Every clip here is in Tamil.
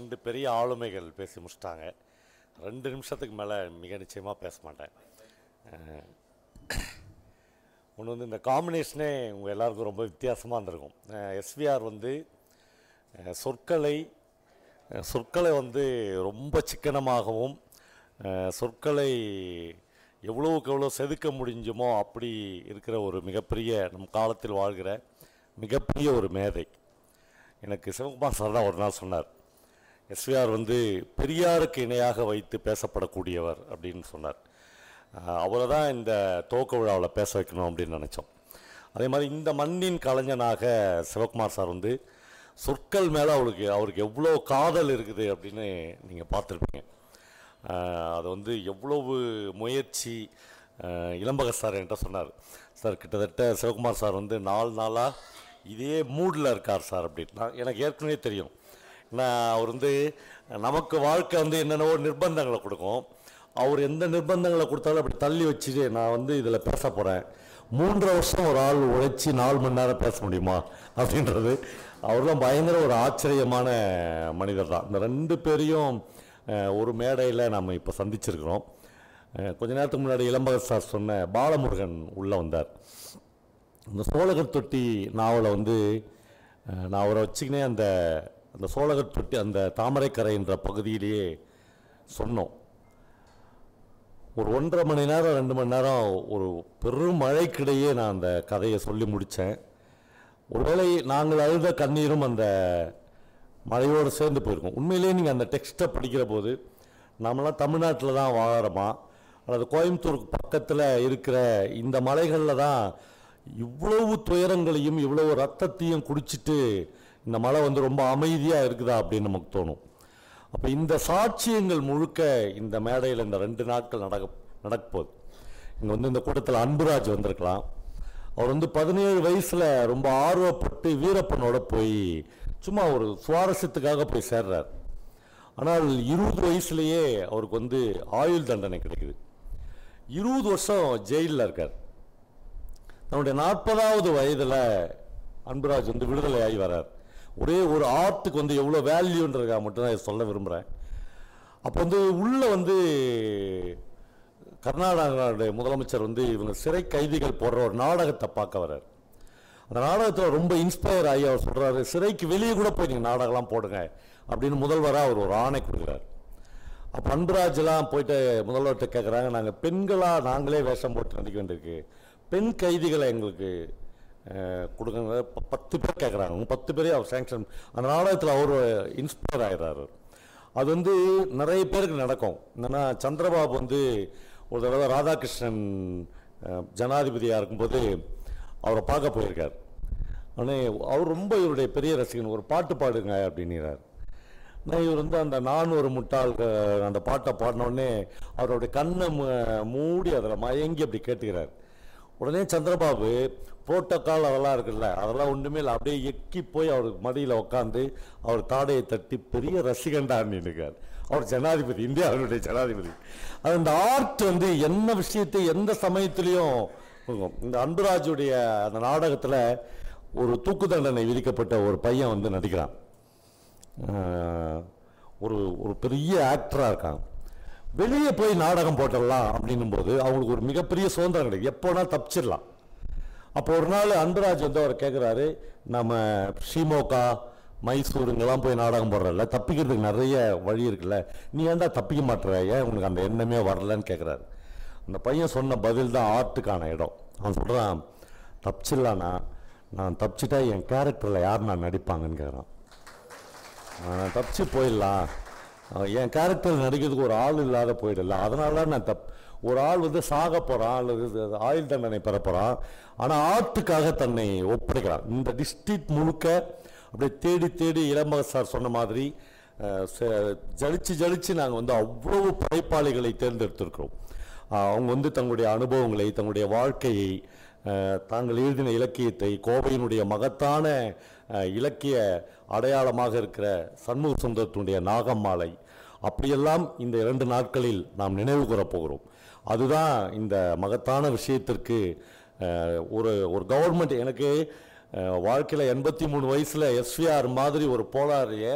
ரெண்டு பெரிய ஆளுமைகள் பேசி முடிச்சிட்டாங்க. ரெண்டு நிமிஷத்துக்கு மேலே மிக நிச்சயமாக பேச மாட்டேன். ஒன்று வந்து இந்த காம்பினேஷனே உங்கள் எல்லாருக்கும் ரொம்ப வித்தியாசமாக இருந்திருக்கும். எஸ்விஆர் வந்து சொற்களை சொற்களை வந்து ரொம்ப சிக்கனமாகவும் சொற்களை எவ்வளோவுக்கு எவ்வளோ செதுக்க முடிஞ்சுமோ அப்படி இருக்கிற ஒரு மிகப்பெரிய நம் காலத்தில் வாழ்கிற மிகப்பெரிய ஒரு மேதை. எனக்கு சிவகுமார் சார் தான் ஒரு நாள் சொன்னார். எஸ்விஆர் வந்து பெரியாருக்கு இணையாக வைத்து பேசப்படக்கூடியவர் அப்படின்னு சொன்னார். அவரை தான் இந்த துவக்க விழாவில் பேச வைக்கணும் அப்படின்னு நினச்சோம். அதே மாதிரி இந்த மண்ணின் கலைஞனாக சிவகுமார் சார் வந்து சொற்கள் மேலே அவளுக்கு அவருக்கு எவ்வளோ காதல் இருக்குது அப்படின்னு நீங்கள் பார்த்துருப்பீங்க. அது வந்து எவ்வளவு முயற்சி இளம்பக சார் என்கிட்ட சொன்னார். சார் கிட்டத்தட்ட சிவகுமார் சார் வந்து நாலு நாளாக இதே மூடில் இருக்கார் சார் அப்படின்னா. எனக்கு ஏற்கனவே தெரியும். அவர் வந்து நமக்கு வாழ்க்கை வந்து என்னென்னவோ நிர்பந்தங்களை கொடுக்கும். அவர் எந்த நிர்பந்தங்களை கொடுத்தாலும் அப்படி தள்ளி வச்சுட்டு நான் வந்து இதில் பேச போகிறேன் மூன்றரை வருஷம் ஒரு ஆள் உழைச்சி நாலு மணி நேரம் பேச முடியுமா? அப்படின்றது. அவர்லாம் பயங்கர ஒரு ஆச்சரியமான மனிதர் தான். இந்த ரெண்டு பேரையும் ஒரு மேடையில் நம்ம இப்போ சந்திச்சிருக்கிறோம். கொஞ்ச நேரத்துக்கு முன்னாடி இளம்பக சார் சொன்ன பாலமுருகன் உள்ளே வந்தார். இந்த சோழகர் தொட்டி நாவலை வந்து நான் அவரை வச்சுக்கினே அந்த அந்த சோழகர் தொட்டி அந்த தாமரைக்கரை என்ற பகுதியிலேயே சொன்னோம். ஒரு ஒன்றரை மணி நேரம் ரெண்டு மணி நேரம் ஒரு பெரும் மழைக்கிடையே நான் அந்த கதையை சொல்லி முடித்தேன். ஒருவேளை நாங்கள் அழுத கண்ணீரும் அந்த மழையோடு சேர்ந்து போயிருக்கோம். உண்மையிலேயே நீங்கள் அந்த டெக்ஸ்ட்டை படிக்கிற போது நம்மளாம் தமிழ்நாட்டில் தான் வாழறோமா? அல்லது கோயம்புத்தூருக்கு பக்கத்தில் இருக்கிற இந்த மலைகளில் தான் இவ்வளவு துயரங்களையும் இவ்வளவு ரத்தத்தையும் குடிச்சிட்டு இந்த மலை வந்து ரொம்ப அமைதியாக இருக்குதா அப்படின்னு நமக்கு தோணும். அப்போ இந்த சாட்சியங்கள் முழுக்க இந்த மேடையில் இந்த ரெண்டு நாட்கள் நடக்க நடக்கப்போகுது இங்கே வந்து இந்த கூட்டத்தில் அன்புராஜ் வந்திருக்கலாம். அவர் வந்து பதினேழு வயசில் ரொம்ப ஆர்வப்பட்டு வீரப்பனோட போய் சும்மா ஒரு சுவாரஸ்யத்துக்காக போய் சேர்றார். ஆனால் இருபது வயசுலேயே அவருக்கு வந்து ஆயுள் தண்டனை கிடைக்குது. இருபது வருஷம் ஜெயிலில் இருக்கார். தன்னுடைய நாற்பதாவது வயதில் அன்புராஜ் வந்து விடுதலை ஆகி வரார் ஒரே ஒரு ஆர்ட்டுக்கு வந்து எவ்வளோ வேல்யூன்றதுக்காக மட்டும்தான் இதை சொல்ல விரும்புகிறேன். அப்போ வந்து உள்ளே வந்து கர்நாடகாவுடைய முதலமைச்சர் வந்து இவங்க சிறை கைதிகள் போடுற ஒரு நாடகத்தை பார்க்க வர்றார். அந்த நாடகத்தில் ரொம்ப இன்ஸ்பயர் ஆகி அவர் சொல்கிறாரு சிறைக்கு வெளியே கூட போய் நீங்கள் நாடகம்லாம் போடுங்க அப்படின்னு முதல்வராக அவர் ஒரு ஆணை கொடுக்குறாரு. அப்போ அன்புராஜ்லாம் போயிட்டு முதல்வர்கிட்ட கேட்குறாங்க நாங்கள் பெண்களாக நாங்களே வேஷம் போட்டு நடிக்க வேண்டியிருக்கு. பெண் கைதிகளை எங்களுக்கு கொடுங்க ப- பத்து பேர் கேட்குறாங்க பத்து பேரே அவர் சேங்ஷன் அந்த நாடகத்தில் அவர் இன்ஸ்பயர் ஆயிடுறாரு. அது வந்து நிறைய பேருக்கு நடக்கும். என்னன்னா சந்திரபாபு வந்து ஒரு தடவை ராதாகிருஷ்ணன் ஜனாதிபதியாக இருக்கும்போது அவரை பார்க்க போயிருக்கார். ஆனால் அவர் ரொம்ப இவருடைய பெரிய ரசிகன். ஒரு பாட்டு பாடுங்க அப்படின்னுறார் நான் இவர் வந்து அந்த நான் ஒரு முட்டாள் அந்த பாட்டை பாடினோடனே அவருடைய கண்ணை மு- மூடி அதில் மயங்கி அப்படி கேட்டுக்கிறார். உடனே சந்திரபாபு புரோட்டோக்கால் அதெல்லாம் இருக்குல்ல அதெல்லாம் ஒன்றுமே இல்லை. அப்படியே எக்கி போய் அவர் மடியில் உட்காந்து அவர் தாடையை தட்டி பெரிய ரசிகண்டா நின்றுக்கார் அவர் ஜனாதிபதி இந்தியாவினுடைய ஜனாதிபதி. அது இந்த ஆர்ட் வந்து என்ன விஷயத்தை எந்த சமயத்திலையும் இந்த அன்புராஜுடைய அந்த நாடகத்தில் ஒரு தூக்கு தண்டனை விதிக்கப்பட்ட ஒரு பையன் வந்து நடிக்கிறான். ஒரு ஒரு பெரிய ஆக்டராக இருக்காங்க வெளியே போய் நாடகம் போட்டுடலாம் அப்படின்னும் போது அவங்களுக்கு ஒரு மிகப்பெரிய சுதந்திரம் கிடைக்கும் எப்போனா தப்பிச்சிடலாம் அப்போ ஒரு நாள் அன்பராஜ் வந்து அவர் கேட்குறாரு நம்ம ஷிமோகா மைசூருங்கெல்லாம் போய் நாடகம் போடுறல தப்பிக்கிறதுக்கு நிறைய வழி இருக்குல்ல நீ ஏன்டா தப்பிக்க மாட்டுற? ஏன் உனக்கு அந்த எண்ணமே வரலன்னு கேட்குறாரு அந்த பையன் சொன்ன பதில் தான் ஆர்ட்டுக்கான இடம். அவன் சொல்கிறான் தப்பிச்சிடலாண்ணா நான் தப்பிச்சிட்டா என் கேரக்டரில் யார் நான் நடிப்பாங்கன்னு கேட்குறான் தப்பிச்சு போயிடலாம் என் கேரக்டர் நடிக்கிறதுக்கு ஒரு ஆள் இல்லாத போயிடல. அதனால தான் நான் தப் ஒரு ஆள் வந்து சாக போகிறான் அல்லது ஆயுள் தண்டனை பெற போகிறான் ஆனால் ஆர்ட்டுக்காக தன்னை ஒப்படைக்கிறான். இந்த டிஸ்ட்ரிக்ட் முழுக்க அப்படியே தேடி தேடி இளம்பக சார் சொன்ன மாதிரி ச- ஜலிச்சு ஜலிச்சு நாங்கள் வந்து அவ்வளவு படைப்பாளிகளை தேர்ந்தெடுத்திருக்கிறோம். அவங்க வந்து தங்களுடைய அனுபவங்களை தங்களுடைய வாழ்க்கையை தாங்கள் எழுதின இலக்கியத்தை கோவையினுடைய மகத்தான இலக்கிய அடையாளமாக இருக்கிற சண்முக சுந்தரத்தினுடைய நாகம்மாலை அப்படியெல்லாம் இந்த இரண்டு நாட்களில் நாம் நினைவு கூறப்போகிறோம் அதுதான் இந்த மகத்தான விஷயத்திற்கு ஒரு ஒரு கவர்மெண்ட் எனக்கு வாழ்க்கையில் எண்பத்தி மூணு வயசில் எஸ்விஆர் மாதிரி ஒரு போராடிய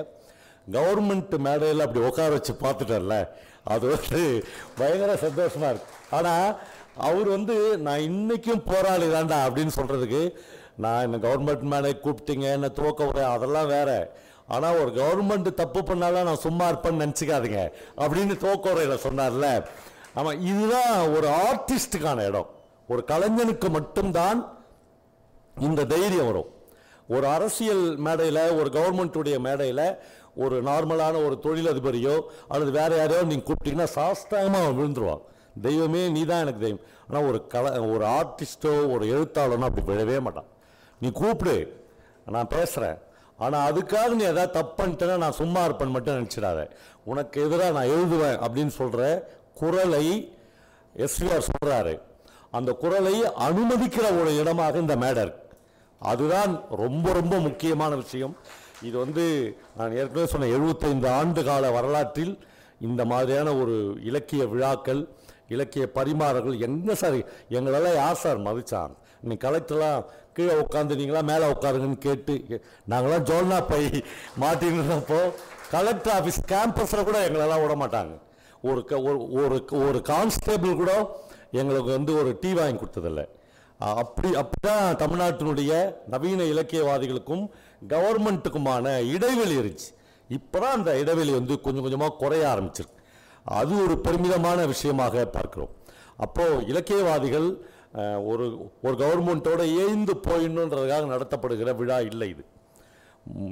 கவர்மெண்ட் மேடையில் அப்படி உட்கார வச்சு பார்த்துட்டார்ல அது வந்து பயங்கர சந்தோஷமாக இருக்கு. ஆனால் அவர் வந்து நான் இன்றைக்கும் போராளி தாண்டா அப்படின்னு சொல்கிறதுக்கு நான் என்ன கவர்மெண்ட் மேடை கூப்பிட்டீங்க என்ன துவக்க உரை அதெல்லாம் வேற. ஆனால் ஒரு கவர்மெண்ட் தப்பு பண்ணாலும் நான் சும்மா இருப்பேன்னு நினச்சிக்காதீங்க அப்படின்னு துவக்க உரையில் சொன்னார்ல. ஆமாம் இதுதான் ஒரு ஆர்டிஸ்டுக்கான இடம். ஒரு கலைஞனுக்கு மட்டும்தான் இந்த தைரியம் வரும். ஒரு அரசியல் மேடையில் ஒரு கவர்மெண்ட்டுடைய மேடையில் ஒரு நார்மலான ஒரு தொழிலதிபரையோ அல்லது வேறு யாரையோ நீங்கள் கூப்பிட்டீங்கன்னா சாஸ்தாயமாக அவன் விழுந்துருவான். தெய்வமே நீ தான் எனக்கு தெய்வம். ஆனால் ஒரு கல ஒரு ஆர்டிஸ்ட்டோ ஒரு எழுத்தாளனோ அப்படி விழவே மாட்டான். நீ கூப்பிடு நான் பேசுகிறேன் ஆனால் அதுக்காக நீ எதாவது தப்பு பண்ணிட்டேன்னா நான் சும்மா இருப்பேன் மட்டும் நினச்சிடாத. உனக்கு எதிராக நான் எழுதுவேன் அப்படின்னு சொல்கிற குரலை எஸ்விஆர் சொல்கிறாரு அந்த குரலை அனுமதிக்கிற ஒரு இடமாக இந்த மேடர் அதுதான் ரொம்ப ரொம்ப முக்கியமான விஷயம். இது வந்து நான் ஏற்கனவே சொன்ன 75 ஆண்டு கால வரலாற்றில் இந்த மாதிரியான ஒரு இலக்கிய விழாக்கள் இலக்கிய பரிமாறல்கள் என்ன சார்? எங்களெல்லாம் யார் சார் மதிச்சான்? நீ கலெக்டர்லாம் கீழே உட்காந்து நீங்களாம் மேலே உட்காருங்கன்னு கேட்டு நாங்களாம் ஜோல்னா போய் மாட்டின்றப்போ கலெக்டர் ஆஃபீஸ் கேம்பஸில் கூட எங்களெல்லாம் விட மாட்டாங்க. ஒரு க- ஒரு- ஒரு கான்ஸ்டேபிள் கூட எங்களுக்கு வந்து ஒரு டீ வாங்கி கொடுத்ததில்லை. அப்படி அப்படி தான் தமிழ்நாட்டினுடைய நவீன இலக்கியவாதிகளுக்கும் கவர்மெண்ட்டுக்குமான இடைவெளி இருந்துச்சு. இப்போ தான் அந்த இடைவெளி வந்து கொஞ்சம் கொஞ்சமாக குறைய ஆரம்பிச்சிருக்கு. அது ஒரு பெருமிதமான விஷயமாக பார்க்குறோம். அப்போது இலக்கியவாதிகள் ஒரு ஒரு கவர்மெண்ட்டோடு ஏய்ந்து போயிடணுன்றதுக்காக நடத்தப்படுகிற விழா இல்லை இது.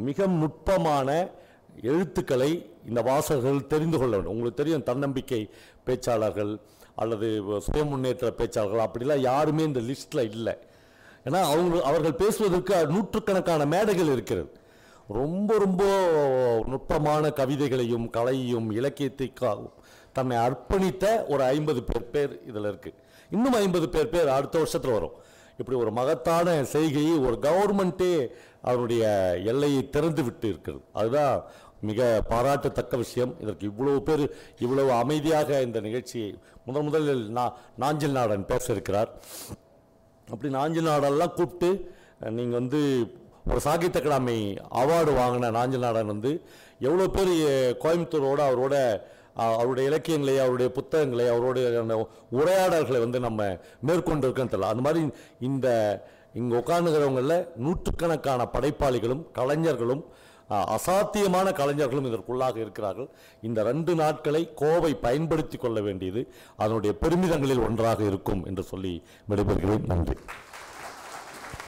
மிக நுட்பமான எழுத்துக்களை இந்த வாசகர்கள் தெரிந்து கொள்ள வேண்டும். உங்களுக்கு தெரியும் தன்னம்பிக்கை பேச்சாளர்கள் அல்லது சுய முன்னேற்ற பேச்சாளர்கள் அப்படிலாம் யாருமே இந்த லிஸ்ட்டில் இல்லை. ஏன்னா அவங்க அவர்கள் பேசுவதற்கு நூற்றுக்கணக்கான மேடைகள் இருக்கிறது. ரொம்ப ரொம்ப நுட்பமான கவிதைகளையும் கலையையும் இலக்கியத்தை கா- தன்னை அர்ப்பணித்த ஒரு ஐம்பது பேர் பேர் இதில் இருக்குது இன்னும் ஐம்பது பேர் பேர் அடுத்த வருஷத்தில் வரும். இப்படி ஒரு மகத்தான செய்கையை ஒரு கவர்மெண்ட்டே அவருடைய எல்லையை திறந்து விட்டு இருக்கிறது. அதுதான் மிக பாராட்டத்தக்க விஷயம். இதற்கு இவ்வளவு பேர் இவ்வளவு அமைதியாக இந்த நிகழ்ச்சியை முதன் முதலில் நா நாஞ்சில் நாடன் பேச இருக்கிறார். அப்படி நாஞ்சில் நாடெல்லாம் கூப்பிட்டு நீங்கள் வந்து ஒரு சாகித்ய அகாடமி அவார்டு வாங்கின நாஞ்சில் நாடன் வந்து எவ்வளோ பேர் கோயம்புத்தூரோடு கோயம்புத்தூரோட அவரோட அவருடைய இலக்கியங்களை அவருடைய புத்தகங்களை அவருடைய அந்த உரையாடல்களை வந்து நம்ம மேற்கொண்டு இருக்கோன்னு தெரியல. அந்த மாதிரி இந்த இங்கே உட்காந்துக்கிறவங்களில் நூற்றுக்கணக்கான படைப்பாளிகளும் கலைஞர்களும் அசாத்தியமான கலைஞர்களும் இதற்குள்ளாக இருக்கிறார்கள். இந்த ரெண்டு நாட்களை கோவை பயன்படுத்தி கொள்ள வேண்டியது அதனுடைய பெருமிதங்களில் ஒன்றாக இருக்கும் என்று சொல்லி விடைபெறுகிறேன். நன்றி.